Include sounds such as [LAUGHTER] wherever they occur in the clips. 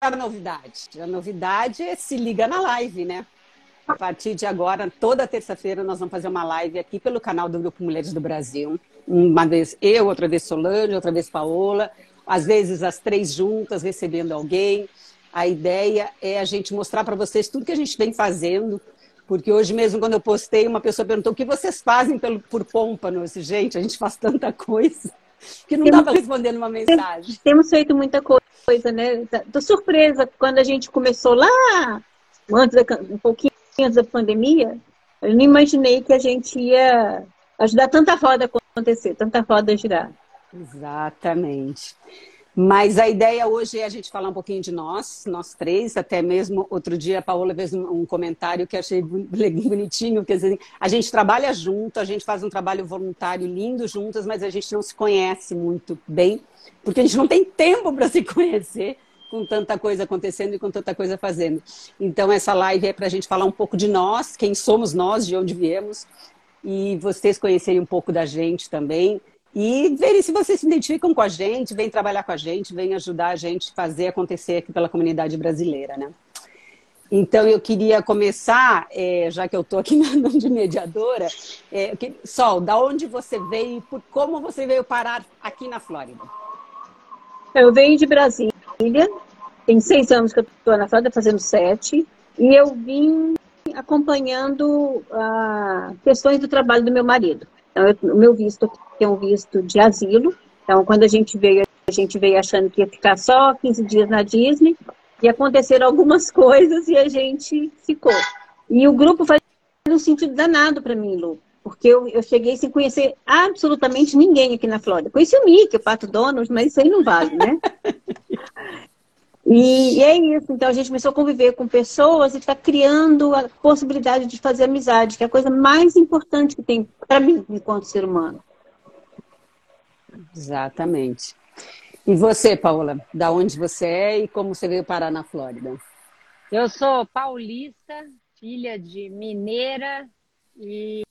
a novidade? A novidade é se liga na live, né? A partir de agora, toda terça-feira, nós vamos fazer uma live aqui pelo canal do Grupo Mulheres do Brasil. Uma vez eu, outra vez Solange, outra vez Paola. Às vezes as três juntas, recebendo alguém. A ideia é a gente mostrar para vocês tudo que a gente vem fazendo. Porque hoje mesmo, quando eu postei, uma pessoa perguntou o que vocês fazem pelo, por disse, gente, a gente faz tanta coisa que não dá para responder numa mensagem. Temos feito muita coisa, né? Tô surpresa quando a gente começou lá, antes da, um pouquinho antes da pandemia, eu não imaginei que a gente ia ajudar tanta roda a acontecer, tanta roda a girar. Exatamente. Mas a ideia hoje é a gente falar um pouquinho de nós, nós três, até mesmo outro dia a Paola fez um comentário que achei [LAUGHS] bonitinho, quer dizer, a gente trabalha junto, a gente faz um trabalho voluntário lindo juntas, mas a gente não se conhece muito bem, porque a gente não tem tempo para se [LAUGHS] conhecer com tanta coisa acontecendo e com tanta coisa fazendo. Então essa live é para a gente falar um pouco de nós, quem somos nós, de onde viemos, e vocês conhecerem um pouco da gente também e verem se vocês se identificam com a gente, vêm trabalhar com a gente, vêm ajudar a gente a fazer acontecer aqui pela comunidade brasileira, né? Então, eu queria começar, é, já que eu estou aqui [LAUGHS] na, de mediadora, é, que, Sol, da onde você veio e por como você veio parar aqui na Flórida? Eu venho de Brasília, tem seis anos que eu estou na Flórida, fazendo sete, e eu vim acompanhando ah, questões do trabalho do meu marido. Então, o meu visto é um visto de asilo. Então, quando a gente veio, a gente veio achando que ia ficar só 15 dias na Disney. E aconteceram algumas [LAUGHS] coisas e a gente ficou. E o grupo faz um sentido danado para mim, Lu. Porque eu, eu cheguei sem conhecer absolutamente ninguém aqui na Flórida. Conheci o Mickey, o Pato Donald, mas isso aí não vale, né? [LAUGHS] E, e, é isso. Então a gente começou a conviver com pessoas e está criando a possibilidade de fazer amizade, que é a coisa mais importante que tem para mim enquanto ser humano. Exatamente. E você, Paula, da onde você é e como você veio parar na Flórida? Eu sou paulista, filha de mineira e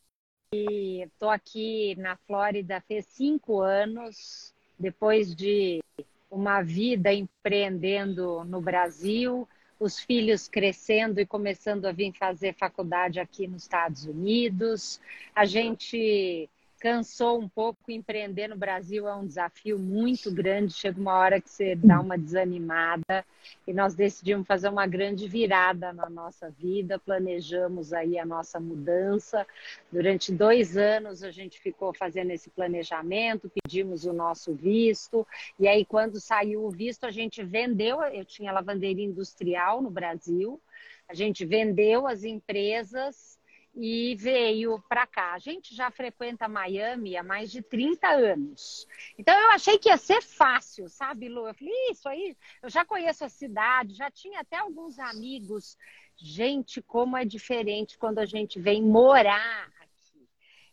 estou aqui na Flórida faz cinco anos, depois de uma vida empreendendo no Brasil, os filhos crescendo e começando a vir fazer faculdade aqui nos Estados Unidos. A gente cansou um pouco. Empreender no Brasil é um desafio muito grande. Chega uma hora que você dá uma desanimada e nós decidimos fazer uma grande virada na nossa vida. Planejamos aí a nossa mudança. Durante dois anos a gente ficou fazendo esse planejamento, pedimos o nosso visto e aí quando saiu o visto a gente vendeu. Eu tinha lavanderia industrial no Brasil. A gente vendeu as empresas e veio para cá. A gente já frequenta Miami há mais de 30 anos. Então eu achei que ia ser fácil, sabe, Lu? Eu falei, isso aí, eu já conheço a cidade, já tinha até alguns amigos. Gente, como é diferente quando a gente vem morar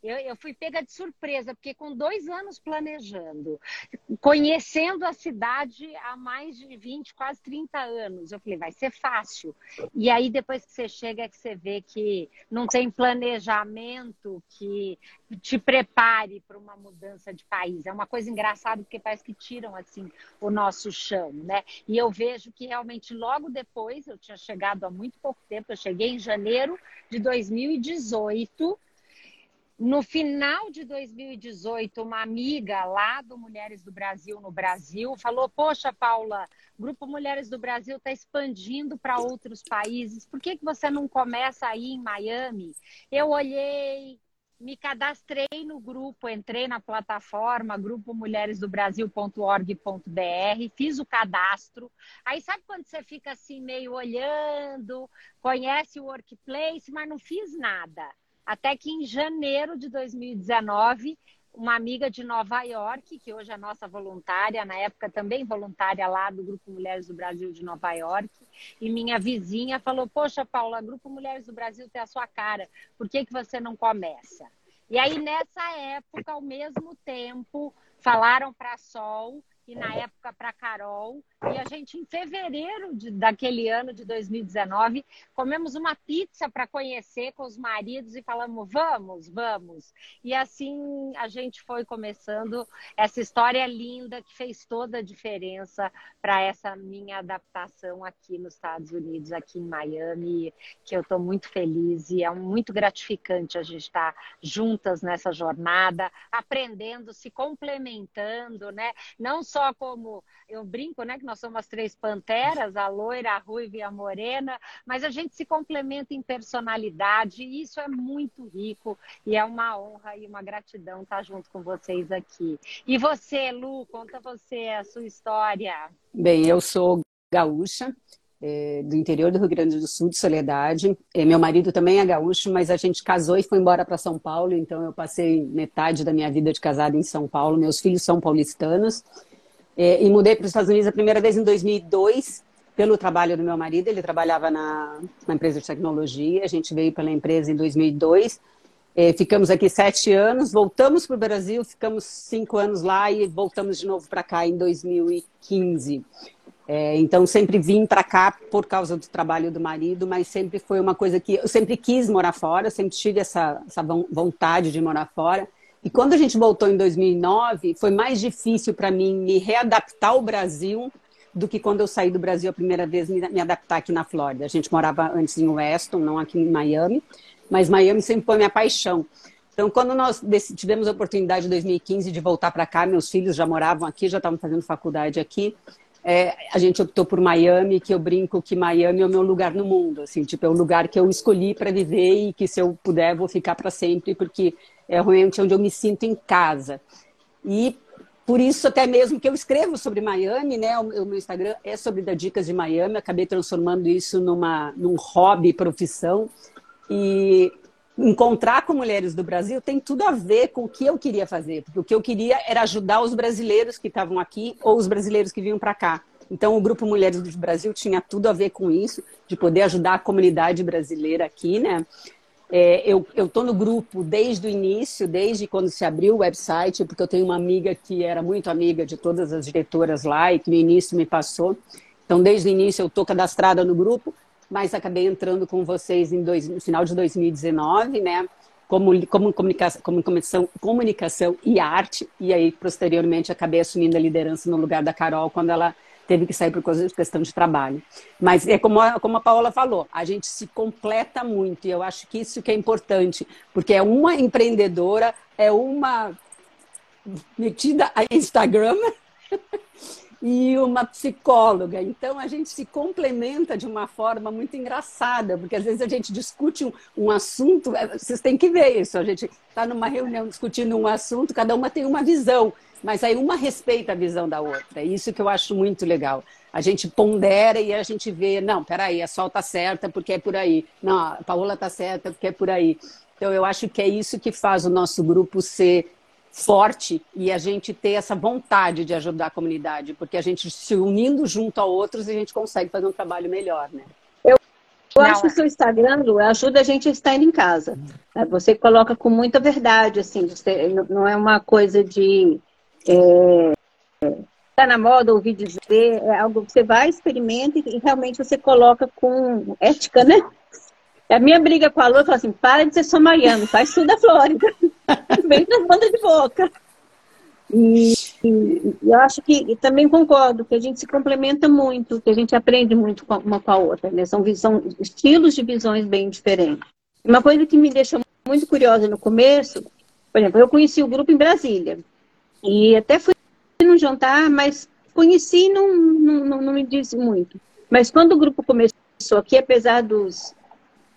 eu, eu fui pega de surpresa, porque com dois anos planejando, conhecendo a cidade há mais de 20, quase 30 anos, eu falei, vai ser fácil. E aí, depois que você chega, é que você vê que não tem planejamento que te prepare para uma mudança de país. É uma coisa engraçada, porque parece que tiram assim o nosso chão, né? E eu vejo que realmente logo depois, eu tinha chegado há muito pouco tempo, eu cheguei em janeiro de 2018 no final de 2018, uma amiga lá do Mulheres do Brasil no Brasil falou: Poxa, Paula, o Grupo Mulheres do Brasil está expandindo para outros países, por que, que você não começa aí em Miami? Eu olhei, me cadastrei no grupo, entrei na plataforma grupomulheresdobrasil.org.br, fiz o cadastro. Aí sabe quando você fica assim meio olhando, conhece o workplace, mas não fiz nada. Até que em janeiro de 2019, uma amiga de Nova York, que hoje é nossa voluntária, na época também voluntária lá do Grupo Mulheres do Brasil de Nova York, e minha vizinha falou: Poxa, Paula, Grupo Mulheres do Brasil tem a sua cara, por que, que você não começa? E aí, nessa época, ao mesmo tempo, falaram para a Sol e na época para Carol E a gente, em fevereiro de, daquele ano de 2019, comemos uma pizza para conhecer com os maridos e falamos, vamos, vamos. E assim a gente foi começando essa história linda que fez toda a diferença para essa minha adaptação aqui nos Estados Unidos, aqui em Miami, que eu estou muito feliz e é muito gratificante a gente estar juntas nessa jornada, aprendendo, se complementando, né? Não só como eu brinco, né, que nós somos as três panteras, a loira, a ruiva e a morena, mas a gente se complementa em personalidade e isso é muito rico e é uma honra e uma gratidão estar junto com vocês aqui. E você, Lu, conta você a sua história. Bem, eu sou gaúcha, é, do interior do Rio Grande do Sul, de Soledade. É, meu marido também é gaúcho, mas a gente casou e foi embora para São Paulo, então eu passei metade da minha vida de casada em São Paulo. Meus filhos são paulistanos. É, e mudei para os Estados Unidos a primeira vez em 2002, pelo trabalho do meu marido. Ele trabalhava na, na empresa de tecnologia. A gente veio pela empresa em 2002. É, ficamos aqui sete anos, voltamos para o Brasil, ficamos cinco anos lá e voltamos de novo para cá em 2015. É, então sempre vim para cá por causa do trabalho do marido, mas sempre foi uma coisa que eu sempre quis morar fora, sempre tive essa, essa vontade de morar fora. E quando a gente voltou em 2009, foi mais difícil para mim me readaptar ao Brasil do que quando eu saí do Brasil a primeira vez me, me adaptar aqui na Flórida. A gente morava antes em Weston, não aqui em Miami, mas Miami sempre foi minha paixão. Então, quando nós tivemos a oportunidade em 2015 de voltar para cá, meus filhos já moravam aqui, já estavam fazendo faculdade aqui. É, a gente optou por Miami, que eu brinco que Miami é o meu lugar no mundo, assim, tipo, é o lugar que eu escolhi para viver e que se eu puder vou ficar para sempre, porque é realmente onde eu me sinto em casa. E por isso até mesmo que eu escrevo sobre Miami, né? O, meu Instagram é sobre dar dicas de Miami. Acabei transformando isso numa num hobby, profissão. E encontrar com mulheres do Brasil tem tudo a ver com o que eu queria fazer, porque o que eu queria era ajudar os brasileiros que estavam aqui ou os brasileiros que vinham para cá. Então, o grupo Mulheres do Brasil tinha tudo a ver com isso, de poder ajudar a comunidade brasileira aqui, né? É, eu estou no grupo desde o início, desde quando se abriu o website, porque eu tenho uma amiga que era muito amiga de todas as diretoras lá e que no início me passou. Então, desde o início eu estou cadastrada no grupo, mas acabei entrando com vocês dois, no final de 2019, né? Como, como comunicação, comunicação, comunicação e arte, e aí posteriormente acabei assumindo a liderança no lugar da Carol quando ela teve que sair por causa de questão de trabalho. Mas é como a, como a Paola falou, a gente se completa muito, e eu acho que isso que é importante, porque é uma empreendedora, é uma metida a Instagram [LAUGHS] e uma psicóloga. Então a gente se complementa de uma forma muito engraçada, porque às vezes a gente discute um, um assunto, é, vocês têm que ver isso, a gente está numa reunião discutindo um assunto, cada uma tem uma visão mas aí uma respeita a visão da outra. É isso que eu acho muito legal. A gente pondera e a gente vê, não, peraí, a Sol tá certa porque é por aí. Não, a Paola tá certa porque é por aí. Então eu acho que é isso que faz o nosso grupo ser forte e a gente ter essa vontade de ajudar a comunidade, porque a gente se unindo junto a outros, a gente consegue fazer um trabalho melhor, né? Eu, eu acho que o seu Instagram ajuda a gente a estar indo em casa. Você coloca com muita verdade, assim, você, não é uma coisa de é, tá na moda ouvir dizer, é algo que você vai, experimenta e realmente você coloca com ética, né? A minha briga com a Lu falou assim: para de ser só Miami, faz tudo da Flórida. [LAUGHS] Vem na banda de boca. E, e, eu acho que também concordo que a gente se complementa muito, que a gente aprende muito uma com a outra, né? São, são estilos de visões bem diferentes. Uma coisa que me deixou muito curiosa no começo, por exemplo, eu conheci o grupo em Brasília. E até fui num jantar, mas conheci não, não, não me disse muito. Mas quando o grupo começou aqui, apesar dos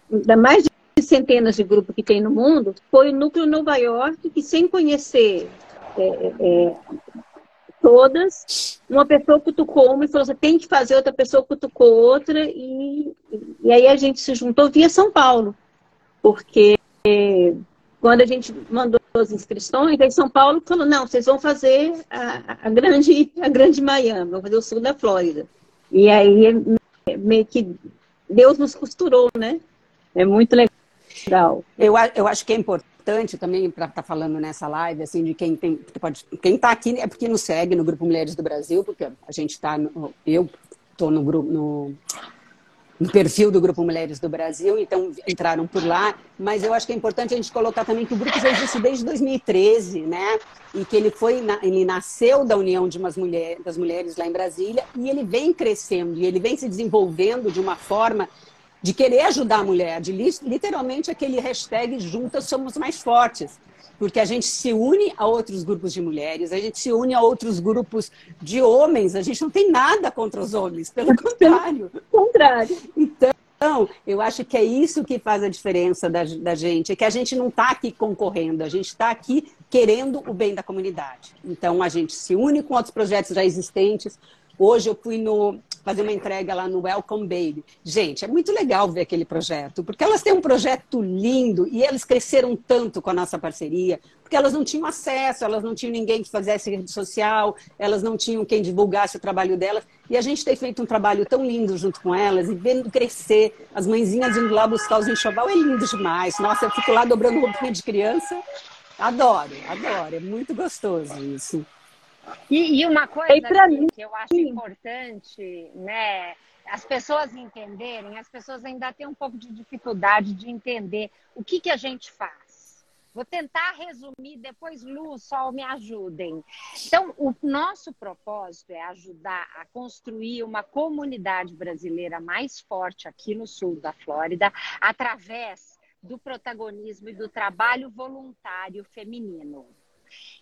da mais centenas de grupos que tem no mundo, foi o núcleo Nova York que sem conhecer é, é, todas, uma pessoa cutucou uma e falou: você tem que fazer, outra pessoa cutucou outra, e, e aí a gente se juntou via São Paulo, porque quando a gente mandou as inscrições, aí São Paulo falou, não, vocês vão fazer a, a, grande, a grande Miami, vão fazer o sul da Flórida. E aí meio que Deus nos costurou, né? É muito legal. Eu, eu acho que é importante também para estar tá falando nessa live, assim, de quem tem, pode, quem está aqui é porque nos segue no Grupo Mulheres do Brasil, porque a gente está, eu estou no grupo, no, no perfil do Grupo Mulheres do Brasil, então entraram por lá. Mas eu acho que é importante a gente colocar também que o grupo já existe desde 2013, né? E que ele foi, ele nasceu da união de umas mulheres, das mulheres lá em Brasília e ele vem crescendo e ele vem se desenvolvendo de uma forma de querer ajudar a mulher, de literalmente aquele hashtag juntas somos mais fortes porque a gente se une a outros grupos de mulheres, a gente se une a outros grupos de homens, a gente não tem nada contra os homens, pelo contrário. contrário. Então, eu acho que é isso que faz a diferença da, da gente, é que a gente não está aqui concorrendo, a gente está aqui querendo o bem da comunidade. Então, a gente se une com outros projetos já existentes. Hoje eu fui no, fazer uma entrega lá no Welcome Baby. Gente, é muito legal ver aquele projeto, porque elas têm um projeto lindo e eles cresceram tanto com a nossa parceria, porque elas não tinham acesso, elas não tinham ninguém que fizesse rede social, elas não tinham quem divulgasse o trabalho delas. E a gente tem feito um trabalho tão lindo junto com elas e vendo crescer, as mãezinhas indo lá buscar os enxoval, é lindo demais. Nossa, eu fico lá dobrando roupinha de criança. Adoro, adoro, é muito gostoso isso. E, e uma coisa que, que eu acho importante, né? As pessoas entenderem, as pessoas ainda têm um pouco de dificuldade de entender o que, que a gente faz. Vou tentar resumir, depois Lu, Sol, me ajudem. Então, o nosso propósito é ajudar a construir uma comunidade brasileira mais forte aqui no sul da Flórida, através do protagonismo e do trabalho voluntário feminino.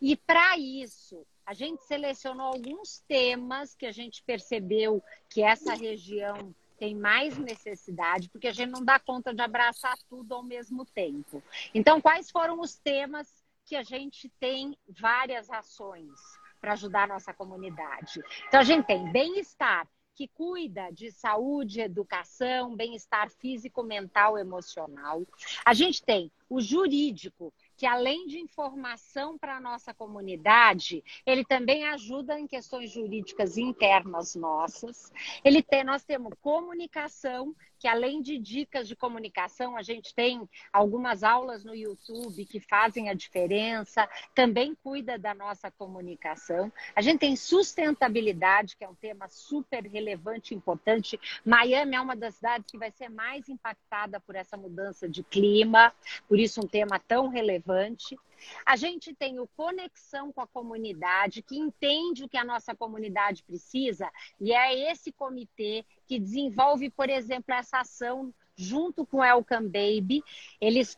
E para isso, a gente selecionou alguns temas que a gente percebeu que essa região tem mais necessidade, porque a gente não dá conta de abraçar tudo ao mesmo tempo. Então, quais foram os temas que a gente tem várias ações para ajudar a nossa comunidade? Então, a gente tem bem-estar, que cuida de saúde, educação, bem-estar físico, mental, emocional. A gente tem o jurídico, que além de informação para a nossa comunidade, ele também ajuda em questões jurídicas internas nossas. Ele tem, nós temos comunicação, que além de dicas de comunicação, a gente tem algumas aulas no YouTube que fazem a diferença, também cuida da nossa comunicação. A gente tem sustentabilidade, que é um tema super relevante e importante. Miami é uma das cidades que vai ser mais impactada por essa mudança de clima, por isso um tema tão relevante. A gente tem o conexão com a comunidade, que entende o que a nossa comunidade precisa, e é esse comitê que desenvolve, por exemplo, essa ação junto com o Welcome Baby. Eles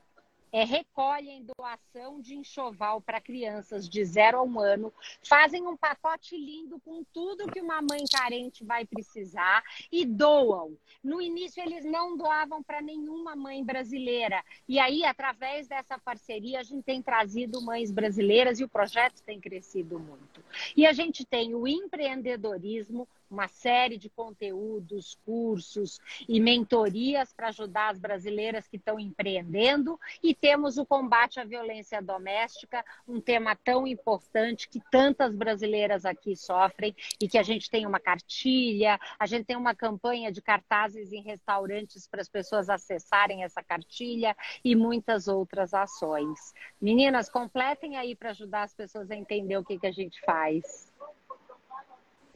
é, recolhem doação de enxoval para crianças de 0 a 1 um ano, fazem um pacote lindo com tudo que uma mãe carente vai precisar e doam. No início, eles não doavam para nenhuma mãe brasileira. E aí, através dessa parceria, a gente tem trazido mães brasileiras e o projeto tem crescido muito. E a gente tem o empreendedorismo uma série de conteúdos, cursos e mentorias para ajudar as brasileiras que estão empreendendo. E temos o combate à violência doméstica, um tema tão importante que tantas brasileiras aqui sofrem e que a gente tem uma cartilha, a gente tem uma campanha de cartazes em restaurantes para as pessoas acessarem essa cartilha e muitas outras ações. Meninas, completem aí para ajudar as pessoas a entender o que, que a gente faz.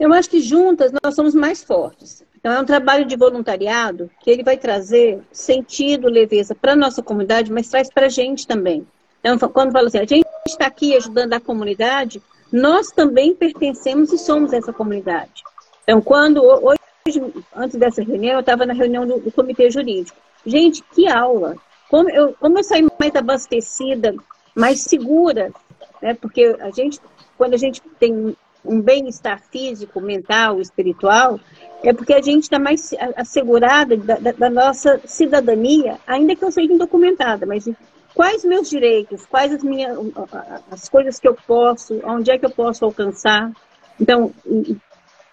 Eu acho que juntas nós somos mais fortes. Então, é um trabalho de voluntariado que ele vai trazer sentido, leveza para a nossa comunidade, mas traz para a gente também. Então, quando fala assim, a gente está aqui ajudando a comunidade, nós também pertencemos e somos essa comunidade. Então, quando hoje, antes dessa reunião, eu estava na reunião do, do, comitê jurídico. Gente, que aula! Como eu, como eu saí mais abastecida, mais segura, né? Porque a gente, quando a gente tem um bem-estar físico, mental, espiritual, é porque a gente está mais assegurada da, da, da, nossa cidadania, ainda que eu seja indocumentada, mas quais meus direitos, quais as minhas as coisas que eu posso, onde é que eu posso alcançar. Então,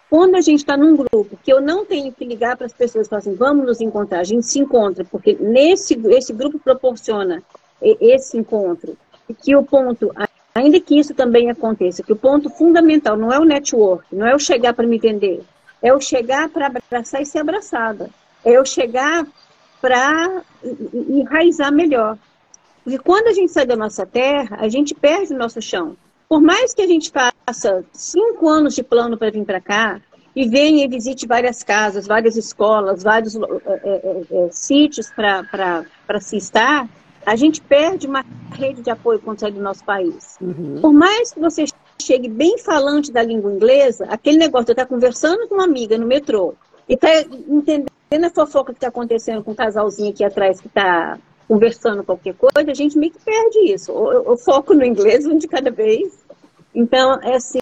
quando a gente está num grupo que eu não tenho que ligar para as pessoas e falar assim, vamos nos encontrar, a gente se encontra, porque nesse esse grupo proporciona esse encontro, que o ponto Ainda que isso também aconteça, que o ponto fundamental não é o network, não é o chegar para me vender, é o chegar para abraçar e ser abraçada, é o chegar para enraizar melhor. Porque quando a gente sai da nossa terra, a gente perde o nosso chão. Por mais que a gente faça cinco anos de plano para vir para cá, e venha e visite várias casas, várias escolas, vários é, é, é, sítios para se estar, a gente perde uma rede de apoio quando sai do nosso país. Uhum. Por mais que você chegue bem falante da língua inglesa, aquele negócio de estar conversando com uma amiga no metrô e tá entendendo a fofoca que está acontecendo com o um casalzinho aqui atrás que está conversando qualquer coisa, a gente meio que perde isso. O, foco no inglês, um de cada vez. Então, é assim,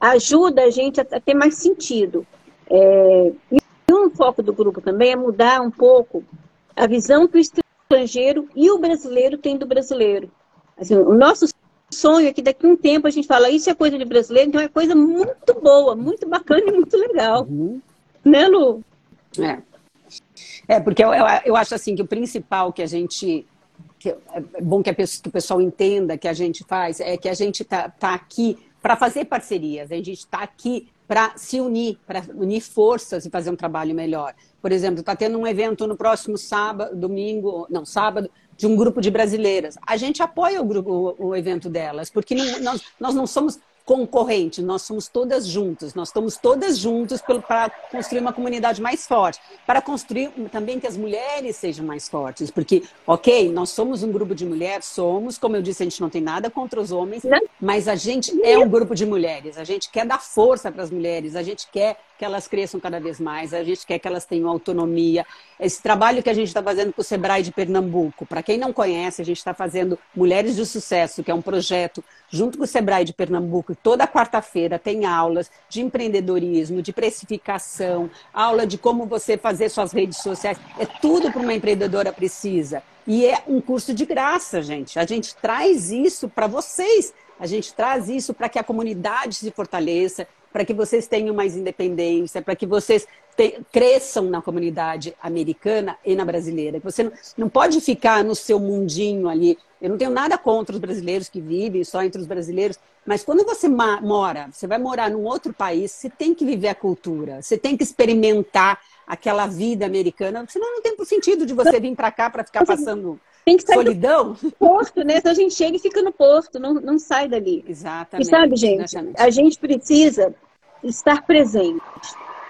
ajuda a gente a, ter mais sentido. É, e um foco do grupo também é mudar um pouco a visão que o estrangeiro e o brasileiro têm do brasileiro. Assim, o nosso sonho é que daqui a um tempo a gente fala isso é coisa de brasileiro, então é coisa muito boa, muito bacana e muito legal. Uhum. Né, Lu? É. É, porque eu, eu, eu, acho assim que o principal que a gente. Que é bom que, a, que o pessoal entenda que a gente faz é que a gente está tá aqui para fazer parcerias, a gente está aqui para se unir, para unir forças e fazer um trabalho melhor. Por exemplo, está tendo um evento no próximo sábado, domingo, não, sábado, de um grupo de brasileiras. A gente apoia o, grupo, o, o evento delas, porque não, nós, nós não somos concorrente, nós somos todas juntas, nós estamos todas juntas para construir uma comunidade mais forte, para construir também que as mulheres sejam mais fortes, porque, ok, nós somos um grupo de mulheres, somos, como eu disse, a gente não tem nada contra os homens, mas a gente é um grupo de mulheres, a gente quer dar força para as mulheres, a gente quer que elas cresçam cada vez mais, a gente quer que elas tenham autonomia. Esse trabalho que a gente está fazendo com o Sebrae de Pernambuco, para quem não conhece, a gente está fazendo Mulheres de Sucesso, que é um projeto junto com o Sebrae de Pernambuco, toda quarta-feira tem aulas de empreendedorismo, de precificação, aula de como você fazer suas redes sociais. É tudo para uma empreendedora precisa. E é um curso de graça, gente. A gente traz isso para vocês. A gente traz isso para que a comunidade se fortaleça, para que vocês tenham mais independência, para que vocês te, cresçam na comunidade americana e na brasileira. Você não, não pode ficar no seu mundinho ali. Eu não tenho nada contra os brasileiros que vivem só entre os brasileiros, mas quando você mora, você vai morar num outro país, você tem que viver a cultura, você tem que experimentar aquela vida americana, senão não tem sentido de você vir para cá para ficar passando tem que sair Solidão? do porto, né? Então a gente chega e fica no porto, não, não sai dali. Exatamente. E sabe, gente, exatamente. a gente precisa estar presente.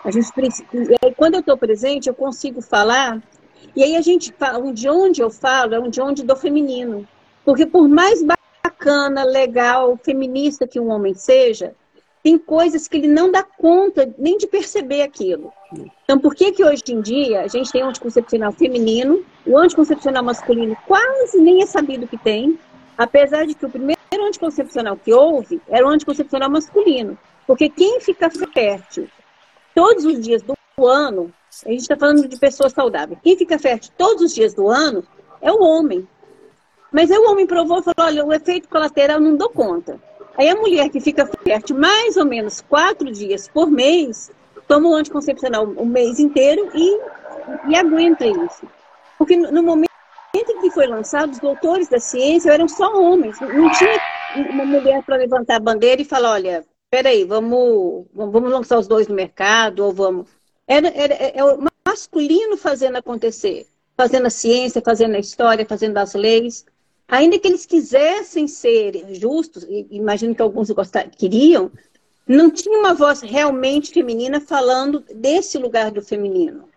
A gente precisa, e aí, quando eu estou presente, eu consigo falar. E aí a gente fala, de onde eu falo é de onde do feminino. Porque por mais bacana, legal, feminista que um homem seja, tem coisas que ele não dá conta nem de perceber aquilo. Então, por que que hoje em dia a gente tem um anticoncepcional feminino, o anticoncepcional masculino quase nem é sabido que tem, apesar de que o primeiro anticoncepcional que houve era o anticoncepcional masculino. Porque quem fica fértil todos os dias do ano, a gente está falando de pessoas saudáveis, quem fica fértil todos os dias do ano é o homem. Mas aí o homem provou e falou: olha, o efeito colateral não dou conta. Aí a mulher que fica fértil mais ou menos quatro dias por mês, toma o anticoncepcional o mês inteiro e, e aguenta isso. Porque no momento em que foi lançado, os doutores da ciência eram só homens. Não tinha uma mulher para levantar a bandeira e falar, olha, peraí, vamos, vamos lançar os dois no mercado, ou vamos... Era, era, é, é o masculino fazendo acontecer, fazendo a ciência, fazendo a história, fazendo as leis. Ainda que eles quisessem ser justos, imagino que alguns gostar, queriam, não tinha uma voz realmente feminina falando desse lugar do feminino.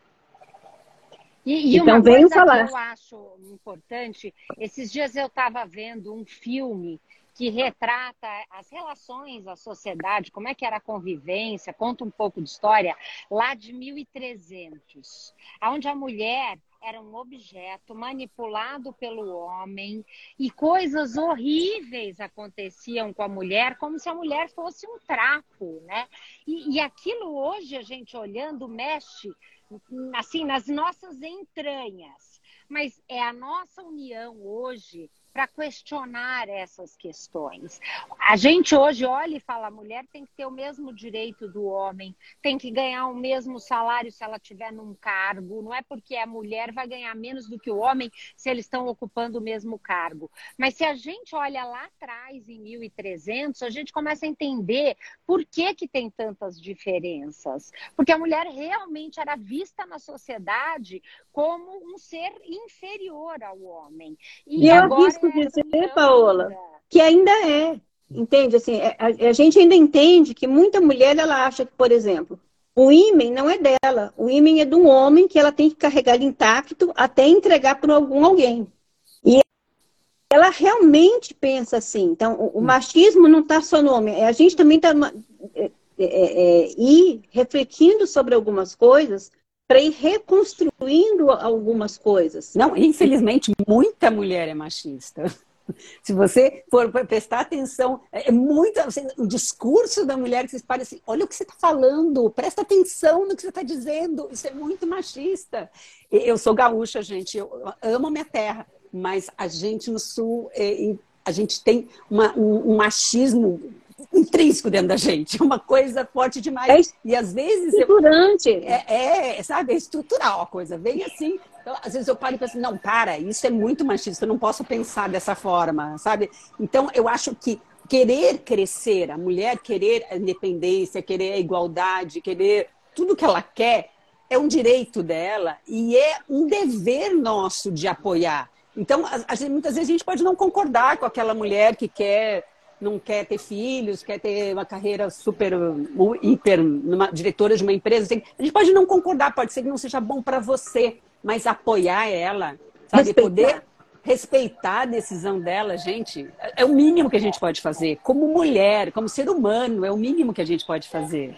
E, e então, uma coisa falar. que eu acho importante, esses dias eu estava vendo um filme que retrata as relações, a sociedade, como é que era a convivência, conta um pouco de história, lá de 1300, onde a mulher era um objeto manipulado pelo homem e coisas horríveis aconteciam com a mulher, como se a mulher fosse um trapo, né? E, e aquilo hoje a gente olhando mexe assim nas nossas entranhas, mas é a nossa união hoje para questionar essas questões. A gente hoje olha e fala: a mulher tem que ter o mesmo direito do homem, tem que ganhar o mesmo salário se ela tiver num cargo. Não é porque a mulher vai ganhar menos do que o homem se eles estão ocupando o mesmo cargo. Mas se a gente olha lá atrás, em 1300, a gente começa a entender por que, que tem tantas diferenças. Porque a mulher realmente era vista na sociedade como um ser inferior ao homem. E, e agora arrisco dizer, Paola, que ainda é. Entende? Assim, é, a, a, gente ainda entende que muita mulher ela acha que, por exemplo, o ímen não é dela. O ímen é de um homem que ela tem que carregar intacto até entregar para algum alguém. E ela realmente pensa assim. Então, o, o machismo não está só no homem. É, a gente também está é, é, é, ir refletindo sobre algumas coisas para ir reconstruindo algumas coisas. Não, infelizmente, muita mulher é machista. [LAUGHS] Se você for prestar atenção, é, é muito assim, o discurso da mulher que vocês parecem, assim, olha o que você está falando, presta atenção no que você está dizendo, isso é muito machista. Eu sou gaúcha, gente, eu amo a minha terra, mas a gente no sul, é, a gente tem uma, um, um machismo intrínseco dentro da gente, uma coisa forte demais. É e às vezes. Estruturante. Eu, é, é, sabe, é estrutural a coisa, vem assim. Então, às vezes eu paro e penso, não, para, isso é muito machista, eu não posso pensar dessa forma, sabe? Então, eu acho que querer crescer, a mulher querer a independência, querer a igualdade, querer tudo que ela quer, é um direito dela e é um dever nosso de apoiar. Então, muitas vezes a gente pode não concordar com aquela mulher que quer não quer ter filhos, quer ter uma carreira super, hiper, numa, diretora de uma empresa. A gente pode não concordar, pode ser que não seja bom para você, mas apoiar ela, sabe? Respeitar. Poder respeitar a decisão dela, gente, é o mínimo que a gente pode fazer. Como mulher, como ser humano, é o mínimo que a gente pode fazer.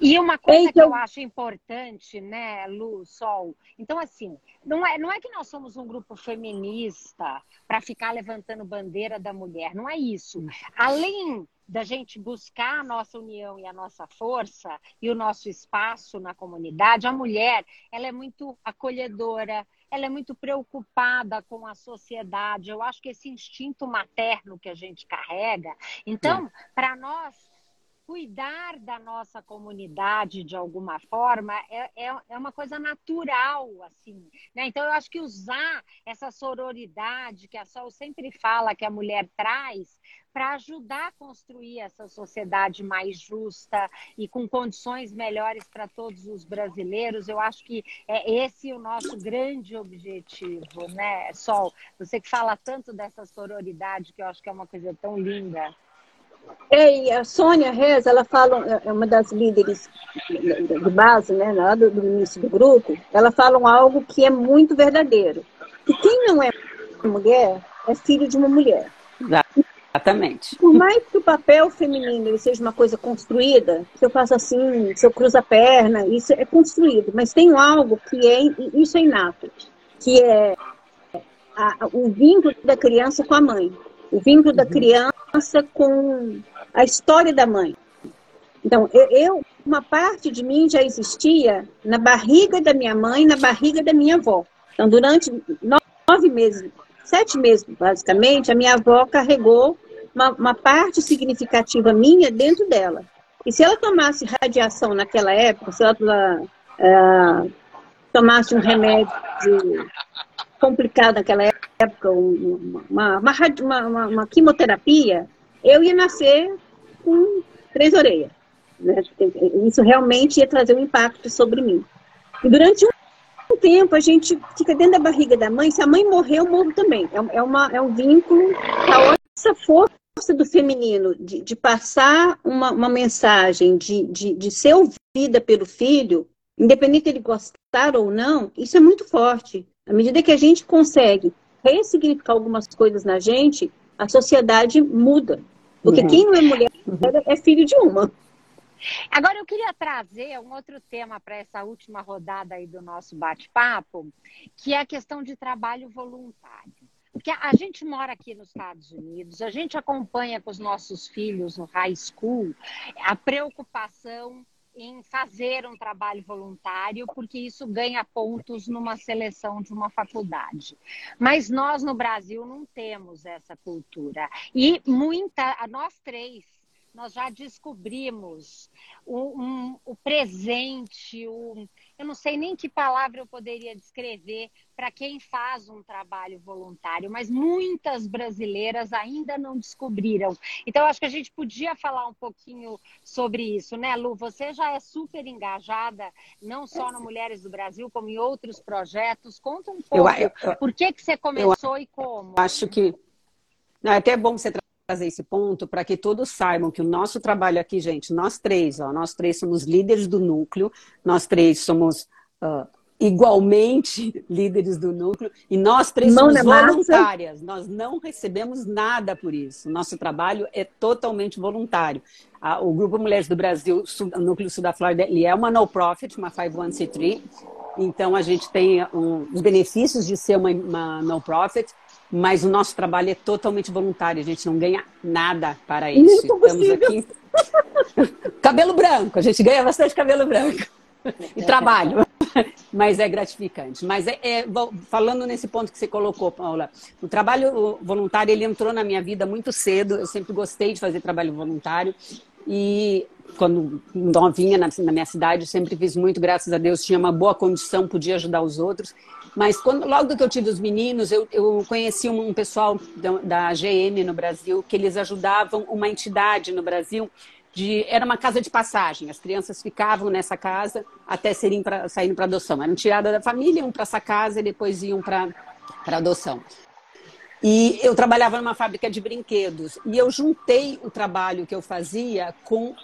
E uma coisa que eu acho importante, né, Lu, Sol? Então, assim, não é, não é que nós somos um grupo feminista para ficar levantando bandeira da mulher, não é isso. Além da gente buscar a nossa união e a nossa força e o nosso espaço na comunidade, a mulher, ela é muito acolhedora, ela é muito preocupada com a sociedade. Eu acho que esse instinto materno que a gente carrega, então, para nós cuidar da nossa comunidade de alguma forma é, é, é, uma coisa natural, assim. Né? Então, eu acho que usar essa sororidade que a Sol sempre fala que a mulher traz para ajudar a construir essa sociedade mais justa e com condições melhores para todos os brasileiros. Eu acho que é esse o nosso grande objetivo, né, Sol? Você que fala tanto dessa sororidade, que eu acho que é uma coisa tão linda. É, e a Sônia Rez, ela fala, é uma das líderes de base, né, lá do, do início do grupo, ela fala algo que é muito verdadeiro. Que quem não é mulher é filho de uma mulher. Exatamente. Por mais que o papel feminino seja uma coisa construída, se eu faço assim, se eu cruzo a perna, isso é construído. Mas tem algo que é, isso é inato, que é a, o vínculo da criança com a mãe o vínculo da uhum. Criança com a história da mãe. Então, eu, uma parte de mim já existia na barriga da minha mãe, na barriga da minha avó. Então, durante nove meses, sete meses, basicamente, a minha avó carregou uma, uma parte significativa minha dentro dela. E se ela tomasse radiação naquela época, se ela uh, tomasse um remédio complicado naquela época, uma, uma, uma, uma, quimioterapia, eu ia nascer com três orelhas. Né? Isso realmente ia trazer um impacto sobre mim. E durante um tempo, a gente fica dentro da barriga da mãe. Se a mãe morrer, eu morro também. É, é, uma, é um vínculo. Essa força do feminino de, de passar uma, uma mensagem, de, de, de ser ouvida pelo filho, independente de gostar ou não, isso é muito forte. À medida que a gente consegue ressignificar algumas coisas na gente, a sociedade muda. Porque uhum. quem não é mulher é filho de uma. Agora eu queria trazer um outro tema para essa última rodada aí do nosso bate-papo, que é a questão de trabalho voluntário. Porque a gente mora aqui nos Estados Unidos, a gente acompanha com os nossos filhos no high school a preocupação em fazer um trabalho voluntário, porque isso ganha pontos numa seleção de uma faculdade. Mas nós no Brasil não temos essa cultura. E muita, nós três nós já descobrimos o, um, o presente, o, eu não sei nem que palavra eu poderia descrever para quem faz um trabalho voluntário, mas muitas brasileiras ainda não descobriram. Então, acho que a gente podia falar um pouquinho sobre isso, né, Lu? Você já é super engajada, não só no Mulheres do Brasil, como em outros projetos. Conta um pouco eu, eu, por que, que você começou e como. Acho que Não, é até bom você trazer esse ponto para que todos saibam que o nosso trabalho aqui, gente, nós três, ó, nós três somos líderes do núcleo, nós três somos uh, igualmente [LAUGHS] líderes do núcleo e nós três Mão somos voluntárias. Nós não recebemos nada por isso. Nosso trabalho é totalmente voluntário. O Grupo Mulheres do Brasil, o Núcleo Sul da Flórida, ele é uma no-profit, uma 501c3. Então, a gente tem um, os benefícios de ser uma, uma no-profit, mas o nosso trabalho é totalmente voluntário, a gente não ganha nada para isso. Muito Estamos possível. aqui. [LAUGHS] cabelo branco, a gente ganha bastante cabelo branco. E trabalho. [LAUGHS] Mas é gratificante. Mas é, é, falando nesse ponto que você colocou, Paula, o trabalho voluntário ele entrou na minha vida muito cedo. Eu sempre gostei de fazer trabalho voluntário. E quando novinha na, na minha cidade, sempre fiz muito, graças a Deus, tinha uma boa condição, podia ajudar os outros. Mas quando, logo que eu tive os meninos, eu, eu conheci um, um pessoal da, da GM no Brasil, que eles ajudavam uma entidade no Brasil de, era uma casa de passagem. As crianças ficavam nessa casa até serem pra, saírem para adoção. Eram tiradas da família, iam para essa casa e depois iam para adoção. E eu trabalhava numa fábrica de brinquedos e eu juntei o trabalho que eu fazia com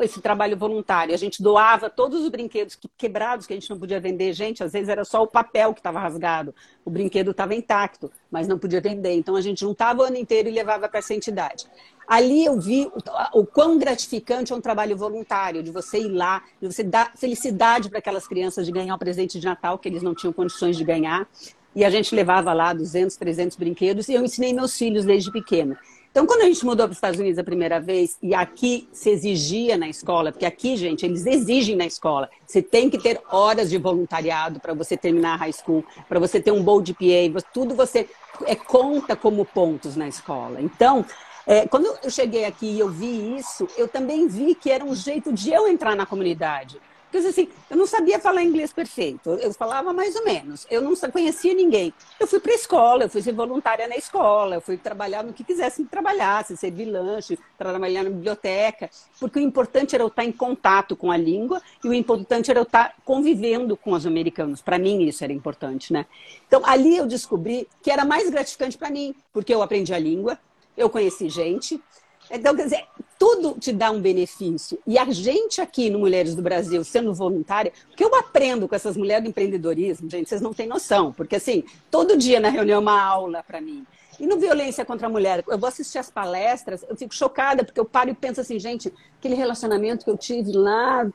esse trabalho voluntário. A gente doava todos os brinquedos quebrados que a gente não podia vender. Gente, às vezes era só o papel que estava rasgado, o brinquedo estava intacto, mas não podia vender. Então a gente juntava o ano inteiro e levava para essa entidade. Ali eu vi o, o quão gratificante é um trabalho voluntário, de você ir lá, de você dar felicidade para aquelas crianças de ganhar um presente de Natal que eles não tinham condições de ganhar. E a gente levava lá 200, 300 brinquedos e eu ensinei meus filhos desde pequeno. Então, quando a gente mudou para os Estados Unidos a primeira vez, e aqui se exigia na escola, porque aqui, gente, eles exigem na escola, você tem que ter horas de voluntariado para você terminar a high school, para você ter um bom GPA, tudo você é, conta como pontos na escola. Então, é, quando eu cheguei aqui e eu vi isso, eu também vi que era um jeito de eu entrar na comunidade. Porque assim, eu não sabia falar inglês perfeito, eu falava mais ou menos, eu não conhecia ninguém. Eu fui para a escola, eu fui ser voluntária na escola, eu fui trabalhar no que quisesse que trabalhasse, servir lanche, trabalhar na biblioteca, porque o importante era eu estar em contato com a língua e o importante era eu estar convivendo com os americanos. Para mim isso era importante, né? Então ali eu descobri que era mais gratificante para mim, porque eu aprendi a língua, eu conheci gente, então, quer dizer, tudo te dá um benefício. E a gente aqui no Mulheres do Brasil, sendo voluntária, o que eu aprendo com essas mulheres do empreendedorismo, gente, vocês não têm noção. Porque, assim, todo dia na reunião é uma aula para mim. E no violência contra a mulher, eu vou assistir as palestras, eu fico chocada, porque eu paro e penso assim, gente, aquele relacionamento que eu tive lá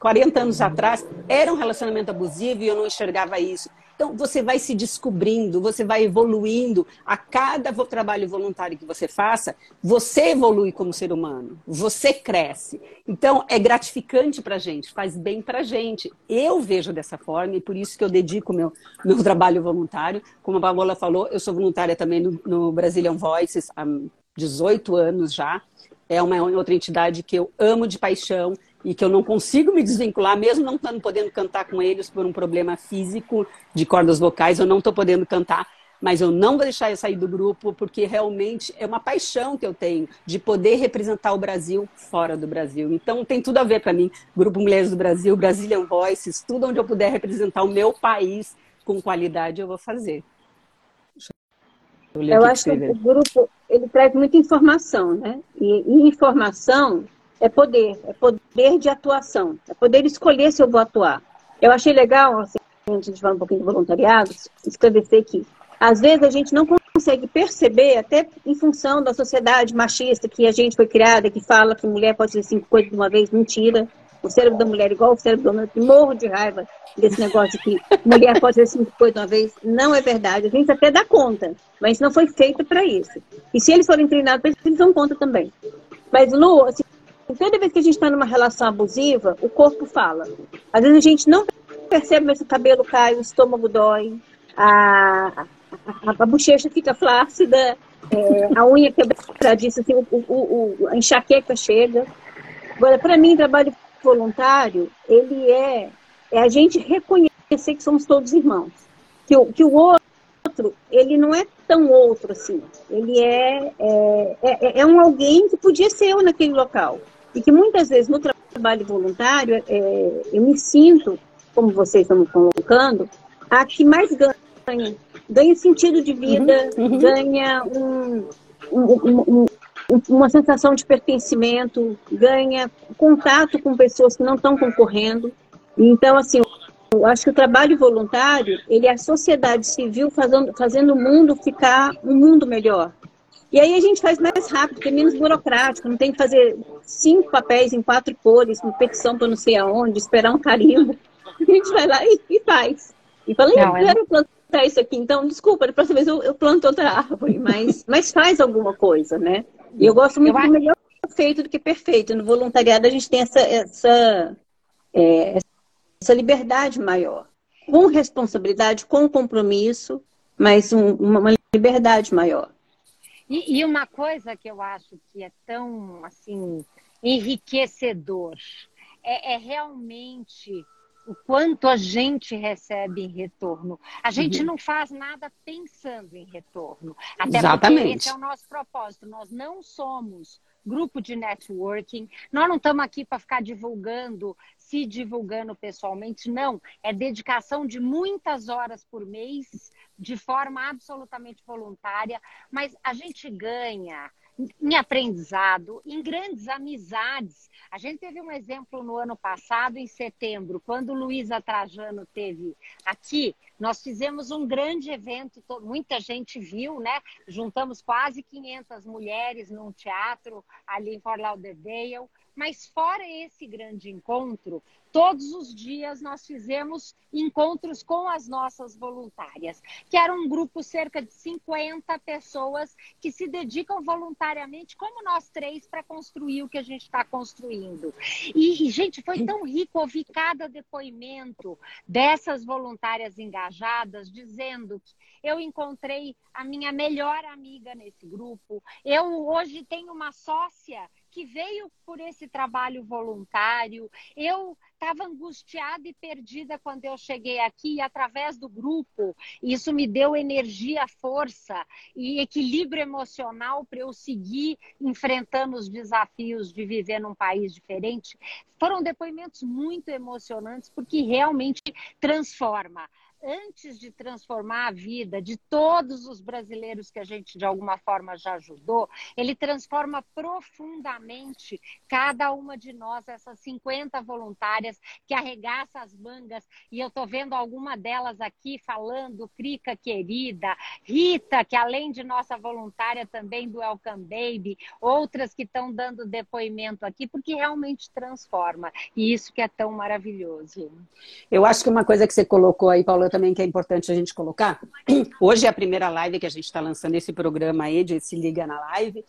40 anos atrás era um relacionamento abusivo e eu não enxergava isso. Então, você vai se descobrindo, você vai evoluindo. A cada trabalho voluntário que você faça, você evolui como ser humano, você cresce. Então, é gratificante para a gente, faz bem para a gente. Eu vejo dessa forma e por isso que eu dedico meu meu trabalho voluntário. Como a Paola falou, eu sou voluntária também no, no Brazilian Voices há 18 anos já. É uma outra entidade que eu amo de paixão e que eu não consigo me desvincular, mesmo não estando podendo cantar com eles por um problema físico de cordas vocais, eu não estou podendo cantar, mas eu não vou deixar eu sair do grupo, porque realmente é uma paixão que eu tenho de poder representar o Brasil fora do Brasil. Então tem tudo a ver para mim, Grupo Mulheres do Brasil, Brazilian Voices, tudo onde eu puder representar o meu país com qualidade, eu vou fazer. Eu, eu acho que o grupo ele traz muita informação, né? E, e informação é poder, é poder de atuação, é poder escolher se eu vou atuar. Eu achei legal, assim, antes de falar um pouquinho do voluntariado, esclarecer que às vezes a gente não consegue perceber, até em função da sociedade machista que a gente foi criada, que fala que mulher pode ser cinco coisas de uma vez, mentira. O cérebro da mulher é igual ao cérebro do homem, morro de raiva desse negócio de que mulher pode ser cinco coisas de uma vez. Não é verdade. A gente até dá conta, mas não foi feito para isso. E se eles forem treinados, eles dão conta também. Mas, Lu, assim, Toda vez que a gente está numa relação abusiva, o corpo fala. Às vezes a gente não percebe, mas o cabelo cai, o estômago dói, a, a, a bochecha fica flácida, é, a unha quebradiça, assim, o, o, o, a enxaqueca chega. Agora, para mim, trabalho voluntário, ele é, é a gente reconhecer que somos todos irmãos. Que o, que o outro, ele não é tão outro assim. Ele é, é, é, é um alguém que podia ser eu naquele local. E que muitas vezes no trabalho voluntário, é, eu me sinto, como vocês estão colocando, a que mais ganha. Ganha sentido de vida, uhum, uhum. ganha um, um, um, uma sensação de pertencimento, ganha contato com pessoas que não estão concorrendo. Então, assim, eu acho que o trabalho voluntário, ele é a sociedade civil fazendo, fazendo o mundo ficar um mundo melhor. E aí a gente faz mais rápido, é menos burocrático, não tem que fazer cinco papéis em quatro cores, uma petição para não sei aonde, esperar um carimbo. [LAUGHS] A gente vai lá e, e faz. E fala, não, eu quero plantar isso aqui, então, desculpa, da próxima vez eu, eu planto outra árvore, [LAUGHS] mas, mas faz alguma coisa, né? E eu gosto muito eu do melhor feito do que perfeito. No voluntariado a gente tem essa, essa, é, essa liberdade maior. Com responsabilidade, com compromisso, mas um, uma liberdade maior. E, e, uma coisa que eu acho que é tão assim enriquecedor é, é realmente o quanto a gente recebe em retorno. A gente uhum. não faz nada pensando em retorno. Até Exatamente. porque esse é o nosso propósito. Nós não somos grupo de networking. Nós não estamos aqui para ficar divulgando, se divulgando pessoalmente, não. É dedicação de muitas horas por mês, de forma absolutamente voluntária, mas a gente ganha em aprendizado, em grandes amizades. A gente teve um exemplo no ano passado, em setembro, quando Luísa Trajano teve aqui, nós fizemos um grande evento, muita gente viu, né? Juntamos quase 500 mulheres num teatro ali em Fort Lauderdale. Mas fora esse grande encontro, todos os dias nós fizemos encontros com as nossas voluntárias, que era um grupo cerca de 50 pessoas que se dedicam voluntariamente, como nós três, para construir o que a gente está construindo. E, gente, foi tão rico ouvir cada depoimento dessas voluntárias engajadas, dizendo que eu encontrei a minha melhor amiga nesse grupo, eu hoje tenho uma sócia que veio por esse trabalho voluntário. Eu estava angustiada e perdida quando eu cheguei aqui, e através do grupo, isso me deu energia, força e equilíbrio emocional para eu seguir enfrentando os desafios de viver num país diferente. Foram depoimentos muito emocionantes, porque realmente transforma antes de transformar a vida de todos os brasileiros que a gente de alguma forma já ajudou, ele transforma profundamente cada uma de nós, essas 50 voluntárias que arregaçam as mangas, e eu estou vendo alguma delas aqui falando, Crica querida, Rita, que além de nossa voluntária também do Welcome Baby, outras que estão dando depoimento aqui, porque realmente transforma, e isso que é tão maravilhoso. Eu acho que uma coisa que você colocou aí, Paula, também que é importante a gente colocar. [CLEARS THROAT] Hoje é a primeira live que a gente está lançando esse programa aí de Se Liga na Live.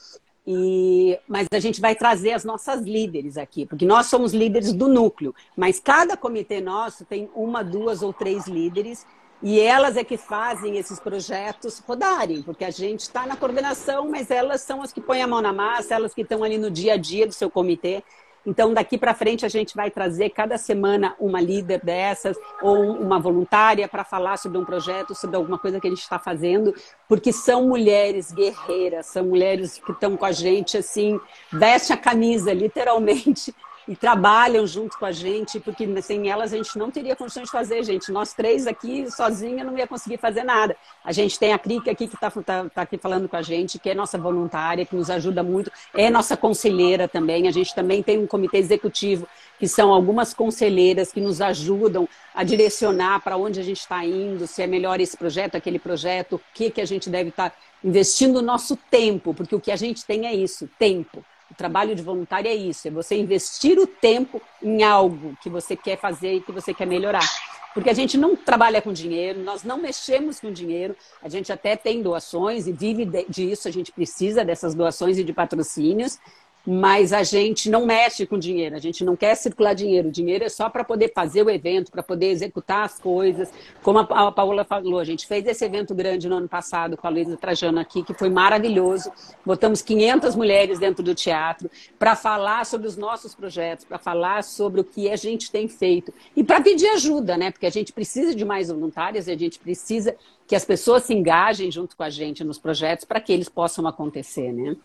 E, mas a gente vai trazer as nossas líderes aqui, porque nós somos líderes do núcleo, mas cada comitê nosso tem uma, duas ou três líderes e elas é que fazem esses projetos rodarem, porque a gente está na coordenação, mas elas são as que põem a mão na massa, elas que estão ali no dia a dia do seu comitê. Então, daqui para frente, a gente vai trazer cada semana uma líder dessas ou uma voluntária para falar sobre um projeto, sobre alguma coisa que a gente está fazendo, porque são mulheres guerreiras, são mulheres que estão com a gente, assim, veste a camisa, literalmente, e trabalham junto com a gente, porque sem elas a gente não teria condições de fazer, gente. Nós três aqui, sozinha, não ia conseguir fazer nada. A gente tem a Crica aqui que está tá, tá aqui falando com a gente, que é nossa voluntária, que nos ajuda muito, é nossa conselheira também. A gente também tem um comitê executivo, que são algumas conselheiras que nos ajudam a direcionar para onde a gente está indo, se é melhor esse projeto, aquele projeto, o que, que a gente deve estar tá investindo o nosso tempo, porque o que a gente tem é isso, tempo. Trabalho de voluntário é isso, é você investir o tempo em algo que você quer fazer e que você quer melhorar. Porque a gente não trabalha com dinheiro, nós não mexemos com dinheiro, a gente até tem doações e vive disso, a gente precisa dessas doações e de patrocínios, mas a gente não mexe com dinheiro, a gente não quer circular dinheiro. O dinheiro é só para poder fazer o evento, para poder executar as coisas. Como a Paula falou, a gente fez esse evento grande no ano passado com a Luísa Trajano aqui, que foi maravilhoso. Botamos 500 mulheres dentro do teatro para falar sobre os nossos projetos, para falar sobre o que a gente tem feito e para pedir ajuda, né? Porque a gente precisa de mais voluntárias e a gente precisa que as pessoas se engajem junto com a gente nos projetos para que eles possam acontecer, né?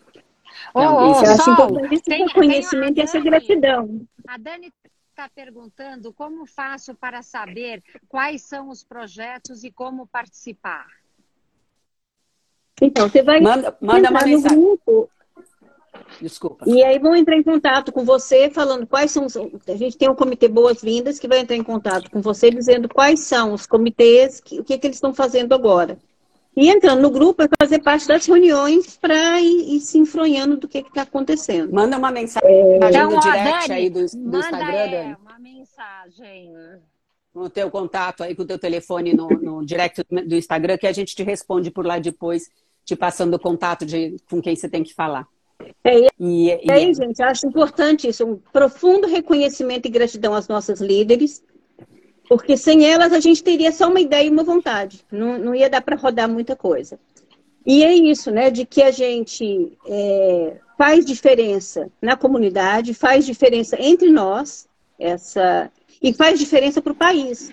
Então, oh, isso oh, eu acho importante tem, conhecimento e essa gratidão. A Dani está perguntando como faço para saber quais são os projetos e como participar. Então, você vai manda, manda uma mensagem. grupo. Desculpa. E aí vão entrar em contato com você, falando quais são. Os... A gente tem um comitê Boas-Vindas que vai entrar em contato com você, dizendo quais são os comitês, que, o que, que eles estão fazendo agora. E entrando no grupo é fazer parte das reuniões para ir, ir, se enfronhando do que está acontecendo. Manda uma mensagem é... então, no direct Dani, aí do, do Instagram, é, uma mensagem. Com o teu contato aí, com o teu telefone no, no direct do Instagram, que a gente te responde por lá depois, te passando o contato de com quem você tem que falar. É, e, e, e aí, gente, acho importante isso, um profundo reconhecimento e gratidão às nossas líderes, porque sem elas a gente teria só uma ideia e uma vontade. Não, não ia dar para rodar muita coisa. E é isso, né? De que a gente é, faz diferença na comunidade, faz diferença entre nós, essa e faz diferença para o país.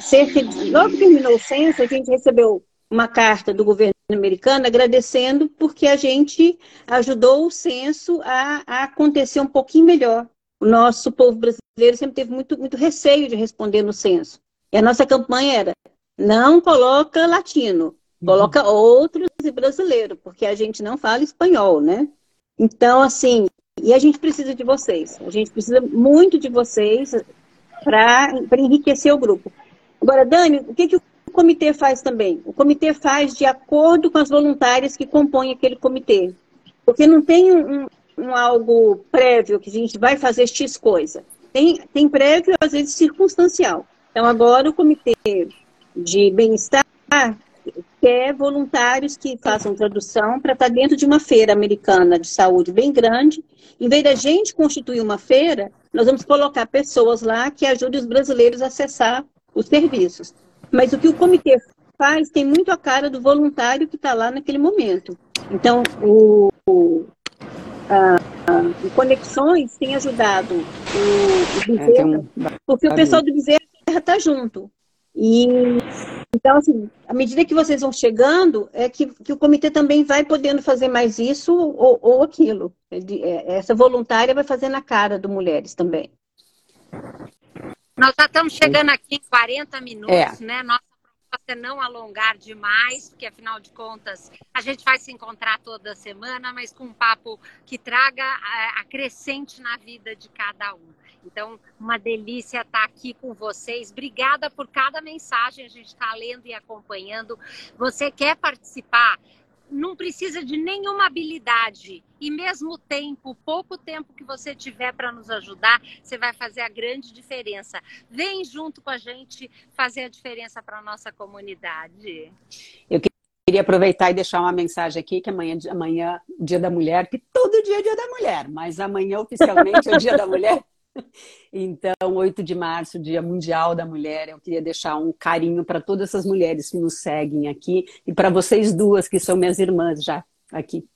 Cerca de, logo terminou o censo, a gente recebeu uma carta do governo americano agradecendo porque a gente ajudou o censo a, a acontecer um pouquinho melhor. O nosso povo brasileiro sempre teve muito, muito receio de responder no censo. E a nossa campanha era: não coloca latino, coloca uhum. outros e brasileiro, porque a gente não fala espanhol, né? Então, assim, e a gente precisa de vocês. A gente precisa muito de vocês para enriquecer o grupo. Agora, Dani, o que, que o comitê faz também? O comitê faz de acordo com as voluntárias que compõem aquele comitê. Porque não tem um, um algo prévio que a gente vai fazer X coisa. Tem, tem prévio, às vezes, circunstancial. Então, agora o Comitê de Bem-Estar quer voluntários que façam tradução para estar tá dentro de uma feira americana de saúde bem grande. Em vez da gente constituir uma feira, nós vamos colocar pessoas lá que ajudem os brasileiros a acessar os serviços. Mas o que o comitê faz tem muito a cara do voluntário que está lá naquele momento. Então, o, ah, conexões tem ajudado o, o Bezerra, é, um... porque o pessoal do Bezerra está junto. E então, assim, à medida que vocês vão chegando, é que, que o comitê também vai podendo fazer mais isso ou, ou aquilo. É, essa voluntária vai fazer na cara do Mulheres também. Nós já estamos chegando aqui em 40 minutos, é. né? Nossa você não alongar demais, porque afinal de contas a gente vai se encontrar toda semana, mas com um papo que traga é, acrescente na vida de cada um. Então, uma delícia estar aqui com vocês. Obrigada por cada mensagem a gente está lendo e acompanhando. Você quer participar? Não precisa de nenhuma habilidade e mesmo tempo, pouco tempo que você tiver para nos ajudar, você vai fazer a grande diferença. Vem junto com a gente fazer a diferença para a nossa comunidade. Eu queria aproveitar e deixar uma mensagem aqui que amanhã, amanhã Dia da Mulher, que todo dia é Dia da Mulher, mas amanhã oficialmente é o Dia da Mulher. [LAUGHS] Então, 8 de março, Dia Mundial da Mulher, eu queria deixar um carinho para todas essas mulheres que nos seguem aqui e para vocês duas, que são minhas irmãs já aqui.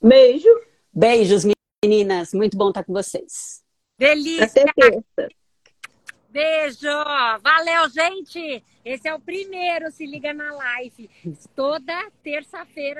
Beijo. Beijos, meninas. Muito bom estar com vocês. Delícia. Beijo. Valeu, gente. Esse é o primeiro Se Liga na Live. Toda terça-feira.